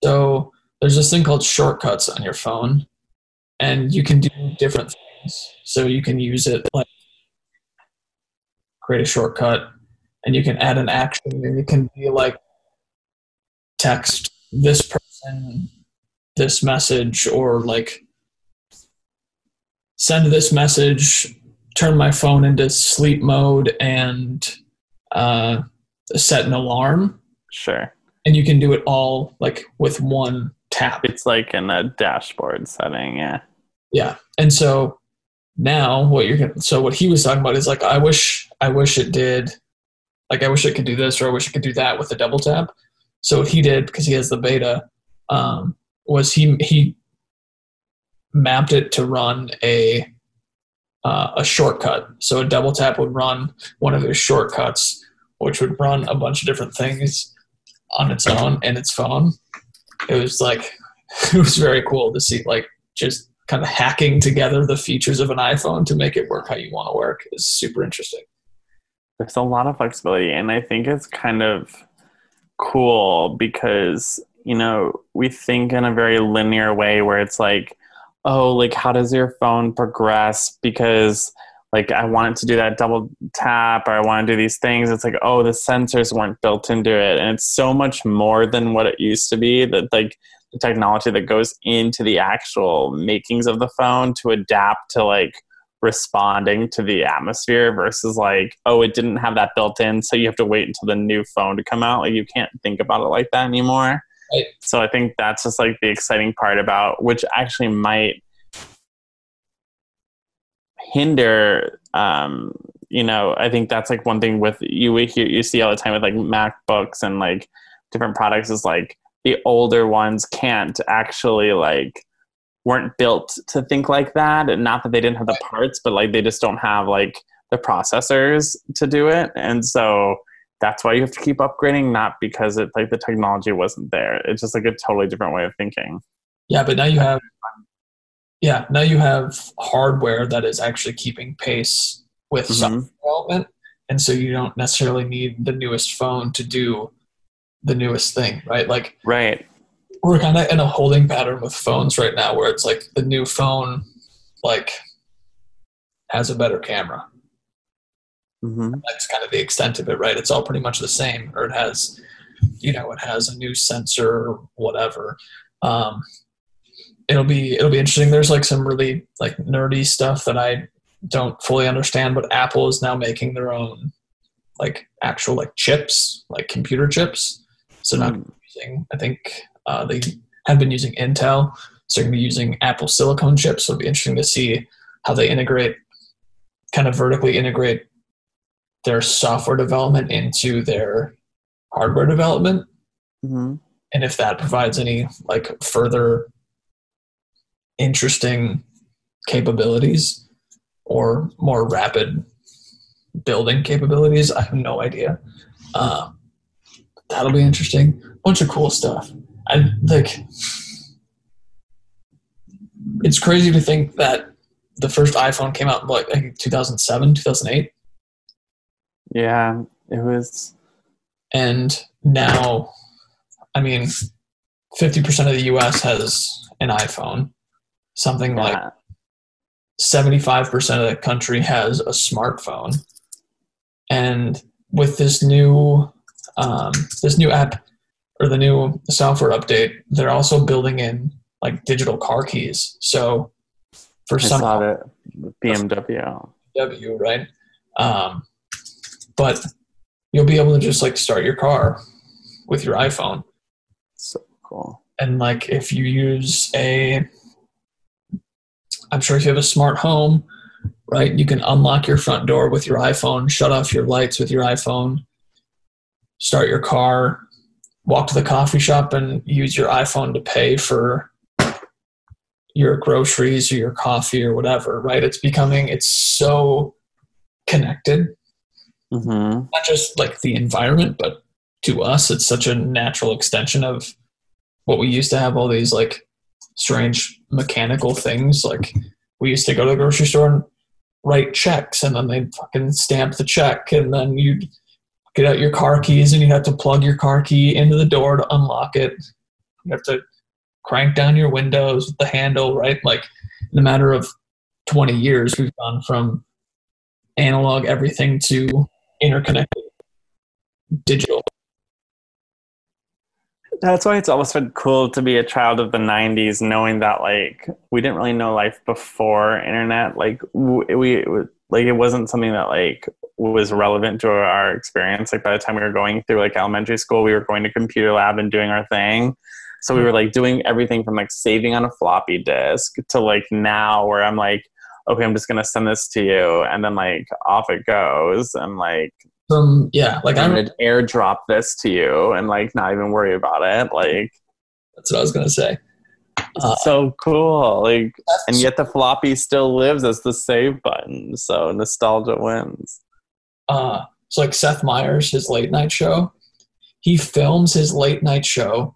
So there's this thing called shortcuts on your phone, and you can do different things. So you can use it like create a shortcut, and you can add an action, and it can be like text this person this message, or like send this message, turn my phone into sleep mode, and uh, set an alarm Sure. And you can do it all like with one tap. It's like in a dashboard setting, yeah. Yeah. And so now what you're gonna so what he was talking about is like I wish I wish it did like I wish it could do this or I wish it could do that with a double tap. So what he did because he has the beta um, was he he mapped it to run a uh, a shortcut. So a double tap would run one of his shortcuts, which would run a bunch of different things on its own in its phone. It was like it was very cool to see like just kind of hacking together the features of an iPhone to make it work how you want to work is super interesting. There's a lot of flexibility, and I think it's kind of cool because, you know, we think in a very linear way where it's like, oh, like, how does your phone progress? Because, like, I want it to do that double tap or I want to do these things. It's like, oh, the sensors weren't built into it. And it's so much more than what it used to be that, like, the technology that goes into the actual makings of the phone to adapt to, like, responding to the atmosphere versus like oh it didn't have that built in so you have to wait until the new phone to come out like you can't think about it like that anymore Right. so i think that's just like the exciting part about which actually might hinder um you know i think that's like one thing with you hear you see all the time with like macbooks and like different products is like the older ones can't actually like weren't built to think like that. And not that they didn't have the parts but like they just don't have like the processors to do it. And so that's why you have to keep upgrading not because it like the technology wasn't there. It's just like a totally different way of thinking. Yeah, but now you have yeah, now you have hardware that is actually keeping pace with Mhm. software development. And so you don't necessarily need the newest phone to do the newest thing, right? Like right we're kind of in a holding pattern with phones right now where it's like the new phone like has a better camera hmm that's kind of the extent of it right it's all pretty much the same or it has you know it has a new sensor or whatever um, it'll be it'll be interesting. There's like some really like nerdy stuff that i don't fully understand but apple is now making their own like actual like chips like computer chips. So not Mm. using i think uh, they have been using intel. So they're to be using apple silicon chips. So it'll be interesting to see how they integrate kind of vertically integrate their software development into their hardware development. Hmm and if that provides any like further interesting capabilities or more rapid building capabilities? I have no idea. Um, that'll be interesting. Bunch of cool stuff. I like it's crazy to think that the first iphone came out in like, like 2007 2008 yeah it was. And now i mean 50% of the us has an iphone something like 75% of the country has a smartphone and with this new um, this new app or the new software update, they're also building in like digital car keys. So for I some saw it. BMW. W, right? Um, but you'll be able to just like start your car with your iPhone. So cool. And like if you use a, I'm sure if you have a smart home, right, you can unlock your front door with your iPhone, shut off your lights with your iPhone, start your car, walk to the coffee shop and use your iPhone to pay for your groceries or your coffee or whatever, right? It's becoming, it's so connected Mm-hmm. not just like the environment, but to us, it's such a natural extension of what we used to have all these like strange mechanical things. Like we used to go to the grocery store and write checks and then they'd fucking stamp the check and then you'd get out your car keys and you have to plug your car key into the door to unlock it. You have to crank down your windows with the handle, right? Like in a matter of 20 years, we've gone from analog everything to interconnected digital. That's why it's always been cool to be a child of the 90s, knowing that like we didn't really know life before internet. Like we, like it wasn't something that like was relevant to our experience. Like by the time we were going through like elementary school, we were going to computer lab and doing our thing. So we were like doing everything from like saving on a floppy disk to like now where I'm like, okay, I'm just gonna send this to you, and then like off it goes, and like From yeah, like I'm gonna airdrop this to you, and like not even worry about it. Like that's what I was gonna say. Uh, so cool. Like and yet the floppy still lives as the save button. So nostalgia wins. uh, it's like Seth Meyers, his late night show. He films his late night show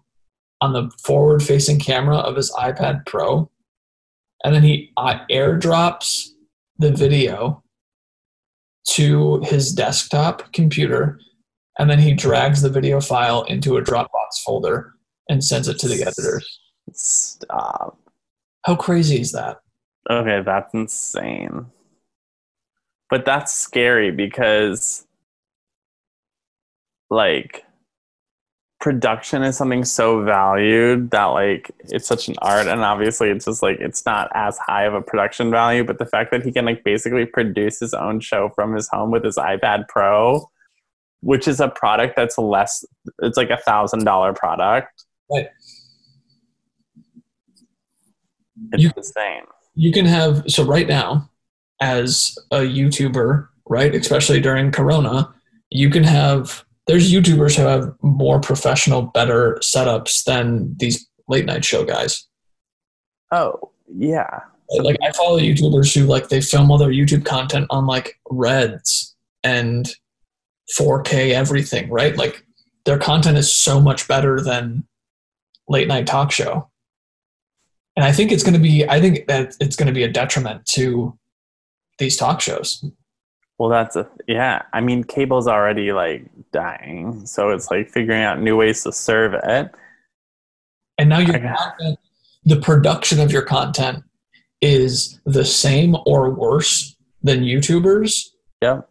on the forward facing camera of his iPad Pro, and then he uh, airdrops the video to his desktop computer, and then he drags the video file into a Dropbox folder and sends it to the editors. Stop. How crazy is that? Okay, that's insane. But that's scary because like production is something so valued that like it's such an art and obviously it's just like it's not as high of a production value but the fact that he can like basically produce his own show from his home with his ipad pro which is a product that's less it's like a thousand dollar product Right. it's You- insane you can have so right now as a youtuber right especially during corona you can have there's youtubers who have more professional better setups than these late night show guys. Oh yeah. Like i follow youtubers who like they film all their youtube content on like reds and 4k everything right? Like their content is so much better than late night talk show. And i think it's going to be i think that it's going to be a detriment to these talk shows Well, that's a yeah. I mean, cable's already like dying, so it's like figuring out new ways to serve it. and now your content the production of your content is the same or worse than youtubers Yep.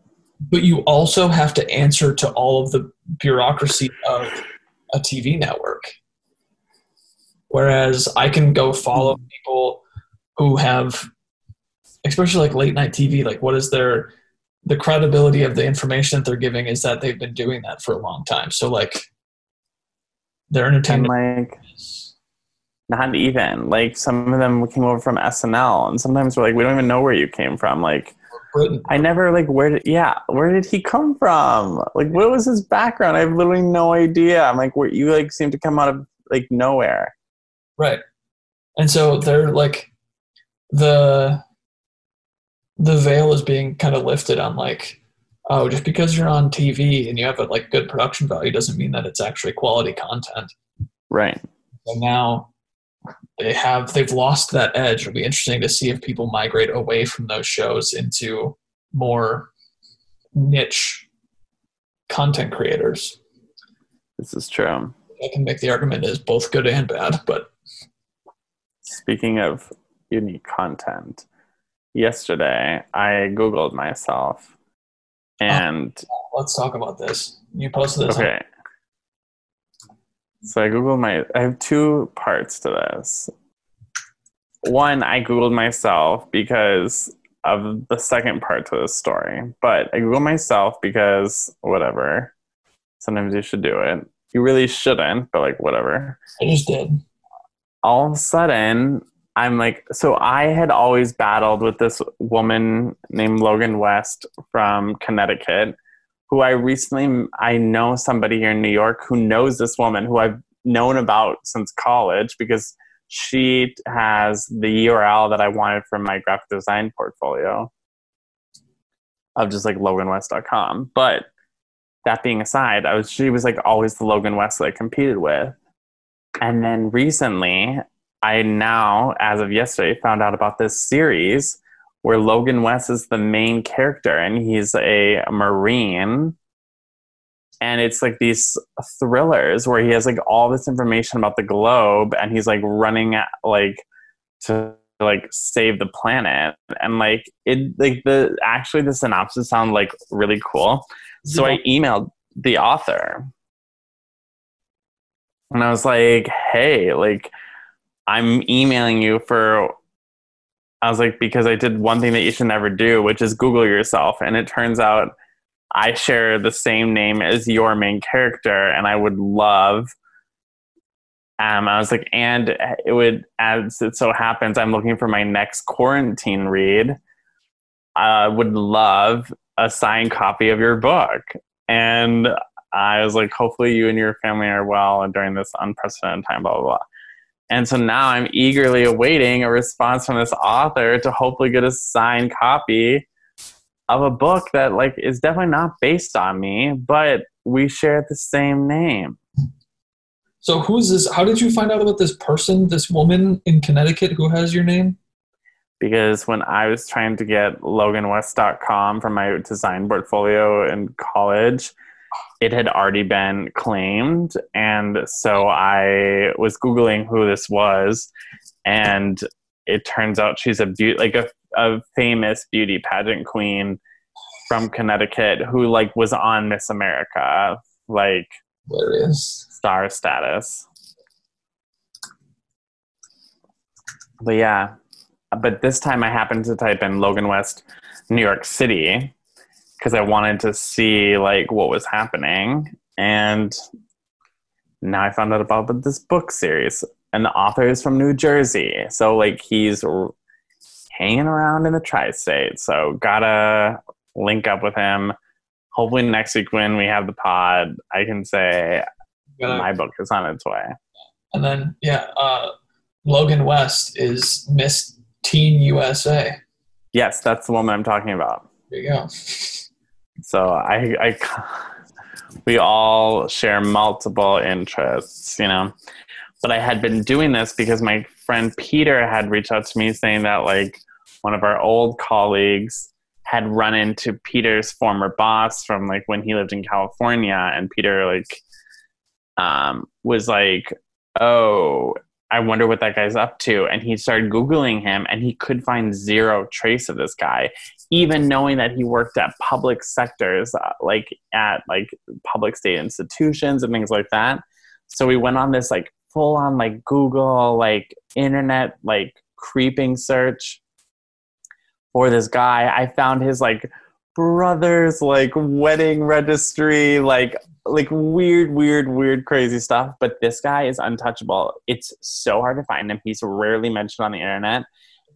but you also have to answer to all of the bureaucracy of a TV network. Whereas I can go follow hmm. people who have, especially like late night TV, like what is their, the credibility of the information that they're giving is that they've been doing that for a long time. So like their And entertainment. like, not even like some of them came over from SNL, and sometimes we're like, we don't even know where you came from. Like, Britain, I never like where did yeah where did he come from? Like, what was his background? I have literally no idea. I'm like, where you like seem to come out of like nowhere. Right. And so they're like the the veil is being kind of lifted on like oh just because you're on TV and you have a like good production value doesn't mean that it's actually quality content. Right. So now they have they've lost that edge. It'll be interesting to see if people migrate away from those shows into more niche content creators. This is true. I can make the argument is both good and bad, but Speaking of unique content, yesterday I Googled myself uh-huh. and let's talk about this. You posted this on okay. So I googled my. I have two parts to this. One, I googled myself because of the second part to this story, but I googled myself because whatever. Sometimes you should do it. You really shouldn't, but like whatever. I just did. All of a sudden, I'm like, so I had always battled with this woman named Logan West from Connecticut, who I recently, I know somebody here in New York who knows this woman who I've known about since college because she has the URL that I wanted for my graphic design portfolio of just like loganwest.com. But that being aside, I was she was like always the Logan West that I competed with. And then recently, I now, as of yesterday, found out about this series where Logan West is the main character and he's a Marine. And it's like these thrillers where he has like all this information about the globe and he's like running at, like to like save the planet. And like it like the actually the synopsis sound like really cool. So i emailed the author. And i was like hey like i'm emailing you for i was like because i did one thing that you should never do which is google yourself and it turns out i share the same name as your main character and i would love um, I was like, and it would, as it so happens, I'm looking for my next quarantine read. I would love a signed copy of your book. And I was like, hopefully you and your family are well during this unprecedented time, blah, blah, blah. And so now I'm eagerly awaiting a response from this author to hopefully get a signed copy of a book that like is definitely not based on me, but we share the same name. So who's this? How did you find out about this person, this woman in Connecticut who has your name? Because when I was trying to get loganwest.com for my design portfolio in college, it had already been claimed. And so I was Googling who this was. And it turns out she's a beauty, like a, a famous beauty pageant queen from Connecticut who like was on Miss America. Like, Hilarious. star status. But yeah, but this time I happened to type in Logan West, New York City, because I wanted to see like what was happening, and now I found out about this book series, and the author is from New Jersey, so like he's r- hanging around in the tri-state. So gotta link up with him. Hopefully next week when we have the pod, I can say my book is on its way. and then yeah, uh, Logan West is Miss Teen USA. Yes, that's the woman I'm talking about. There you go. So I, I, we all share multiple interests, you know. But I had been doing this because my friend Peter had reached out to me saying that like one of our old colleagues had run into Peter's former boss from like when he lived in California, and Peter like um, was like, "Oh, I wonder what that guy's up to," and he started googling him, and he could find zero trace of this guy even knowing that he worked at public sectors, uh, like at like public state institutions and things like that. So we went on this like full on like Google like internet like creeping search for this guy. I found his like brother's like wedding registry, like like weird, weird, weird, crazy stuff. But this guy is untouchable. It's so hard to find him. He's rarely mentioned on the internet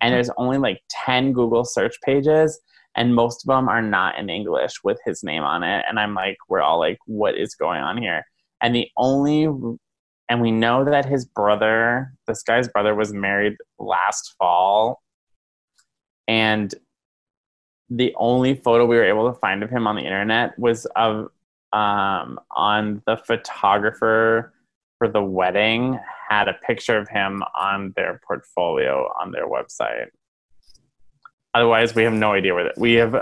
and there's only like 10 Google search pages, and most of them are not in English with his name on it. And I'm like, we're all like, what is going on here? And the only, and we know that his brother, this guy's brother, was married last fall, and the only photo we were able to find of him on the internet was of um, on the photographer for the wedding had a picture of him on their portfolio on their website. Otherwise, we have no idea where that we have.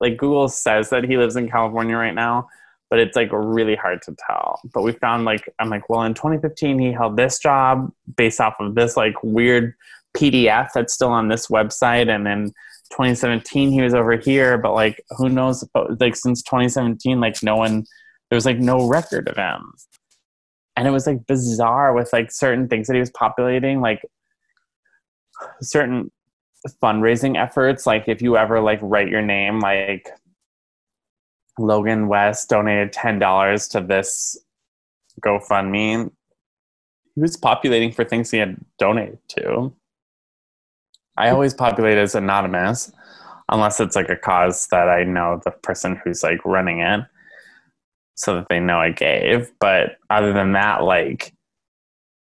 Like Google says that he lives in California right now, but it's like really hard to tell. But we found like I'm like, well, in 2015 he held this job based off of this like weird PDF that's still on this website, and then 2017 he was over here, but like who knows? Like since 2017, like no one there's like no record of him. And it was like bizarre with like certain things that he was populating, like certain fundraising efforts. Like if you ever like write your name, like Logan West donated ten dollars to this GoFundMe. He was populating for things he had donated to. I always populate as anonymous, unless it's like a cause that I know the person who's like running it, so that they know I gave. But other than that, like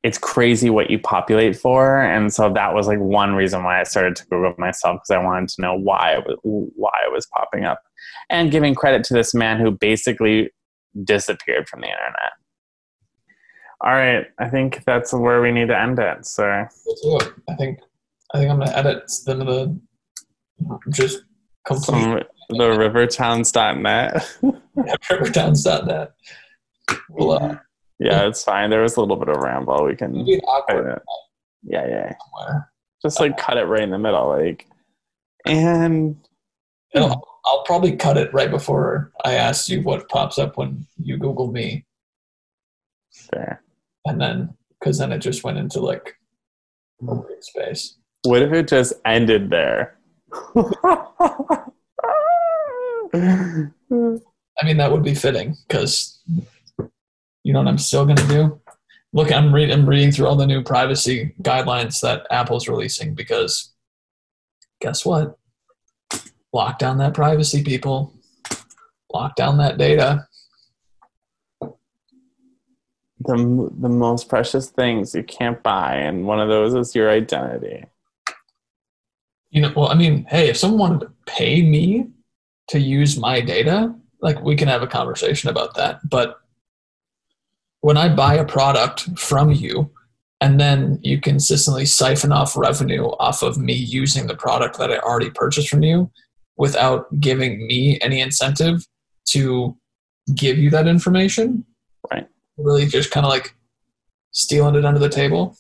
it's crazy what you populate for, and so that was like one reason why I started to Google myself because I wanted to know why it was, why it was popping up, and giving credit to this man who basically disappeared from the internet. All right, I think that's where we need to end it. So I think I think I'm gonna edit the just complete some, the rivertowns.net. rivertowns.net. We'll, uh, yeah, it's fine. There was a little bit of ramble. We can. Yeah, yeah. somewhere. Just like cut it right in the middle, like, and And I'll, I'll probably cut it right before I ask you what pops up when you Google me, there. and then because then it just went into like a weird space. What if it just ended there? I mean, that would be fitting because you know what I'm still going to do? Look, I'm, read, I'm reading through all the new privacy guidelines that Apple's releasing because guess what? Lock down that privacy, people. Lock down that data. the the most precious things you can't buy, and one of those is your identity. You know, well, I mean, hey, if someone wanted to pay me to use my data, like we can have a conversation about that. But when I buy a product from you and then you consistently siphon off revenue off of me using the product that I already purchased from you without giving me any incentive to give you that information, Right. really just kind of like stealing it under the table.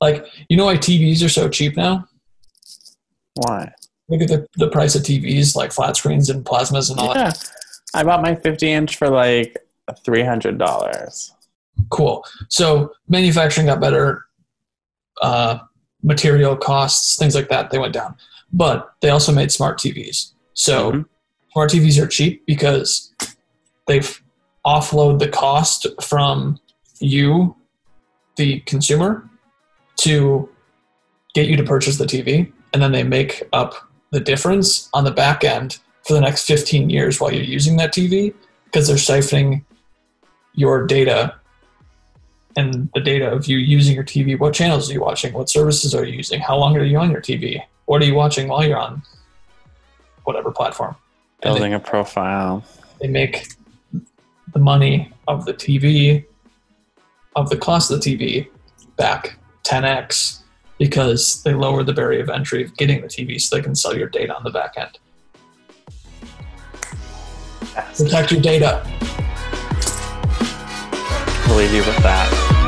Like, you know why TVs are so cheap now? Why? Look at the, the price of TVs, like flat screens and plasmas and all that. Yeah, I bought my 50 inch for like three hundred dollars. Cool. So manufacturing got better, uh, material costs, things like that, they went down. But they also made smart TVs. So Mhm. smart TVs are cheap because they've offload the cost from you, the consumer, to get you to purchase the TV, and then they make up the difference on the back end for the next 15 years while you're using that TV because they're siphoning your data and the data of you using your TV. What channels are you watching? What services are you using? How long are you on your TV? What are you watching while you're on whatever platform? And they- Building a profile. they make the money of the TV, of the cost of the TV, back 10x because they lower the barrier of entry of getting the TV so they can sell your data on the back end. Protect your data. We'll leave you with that.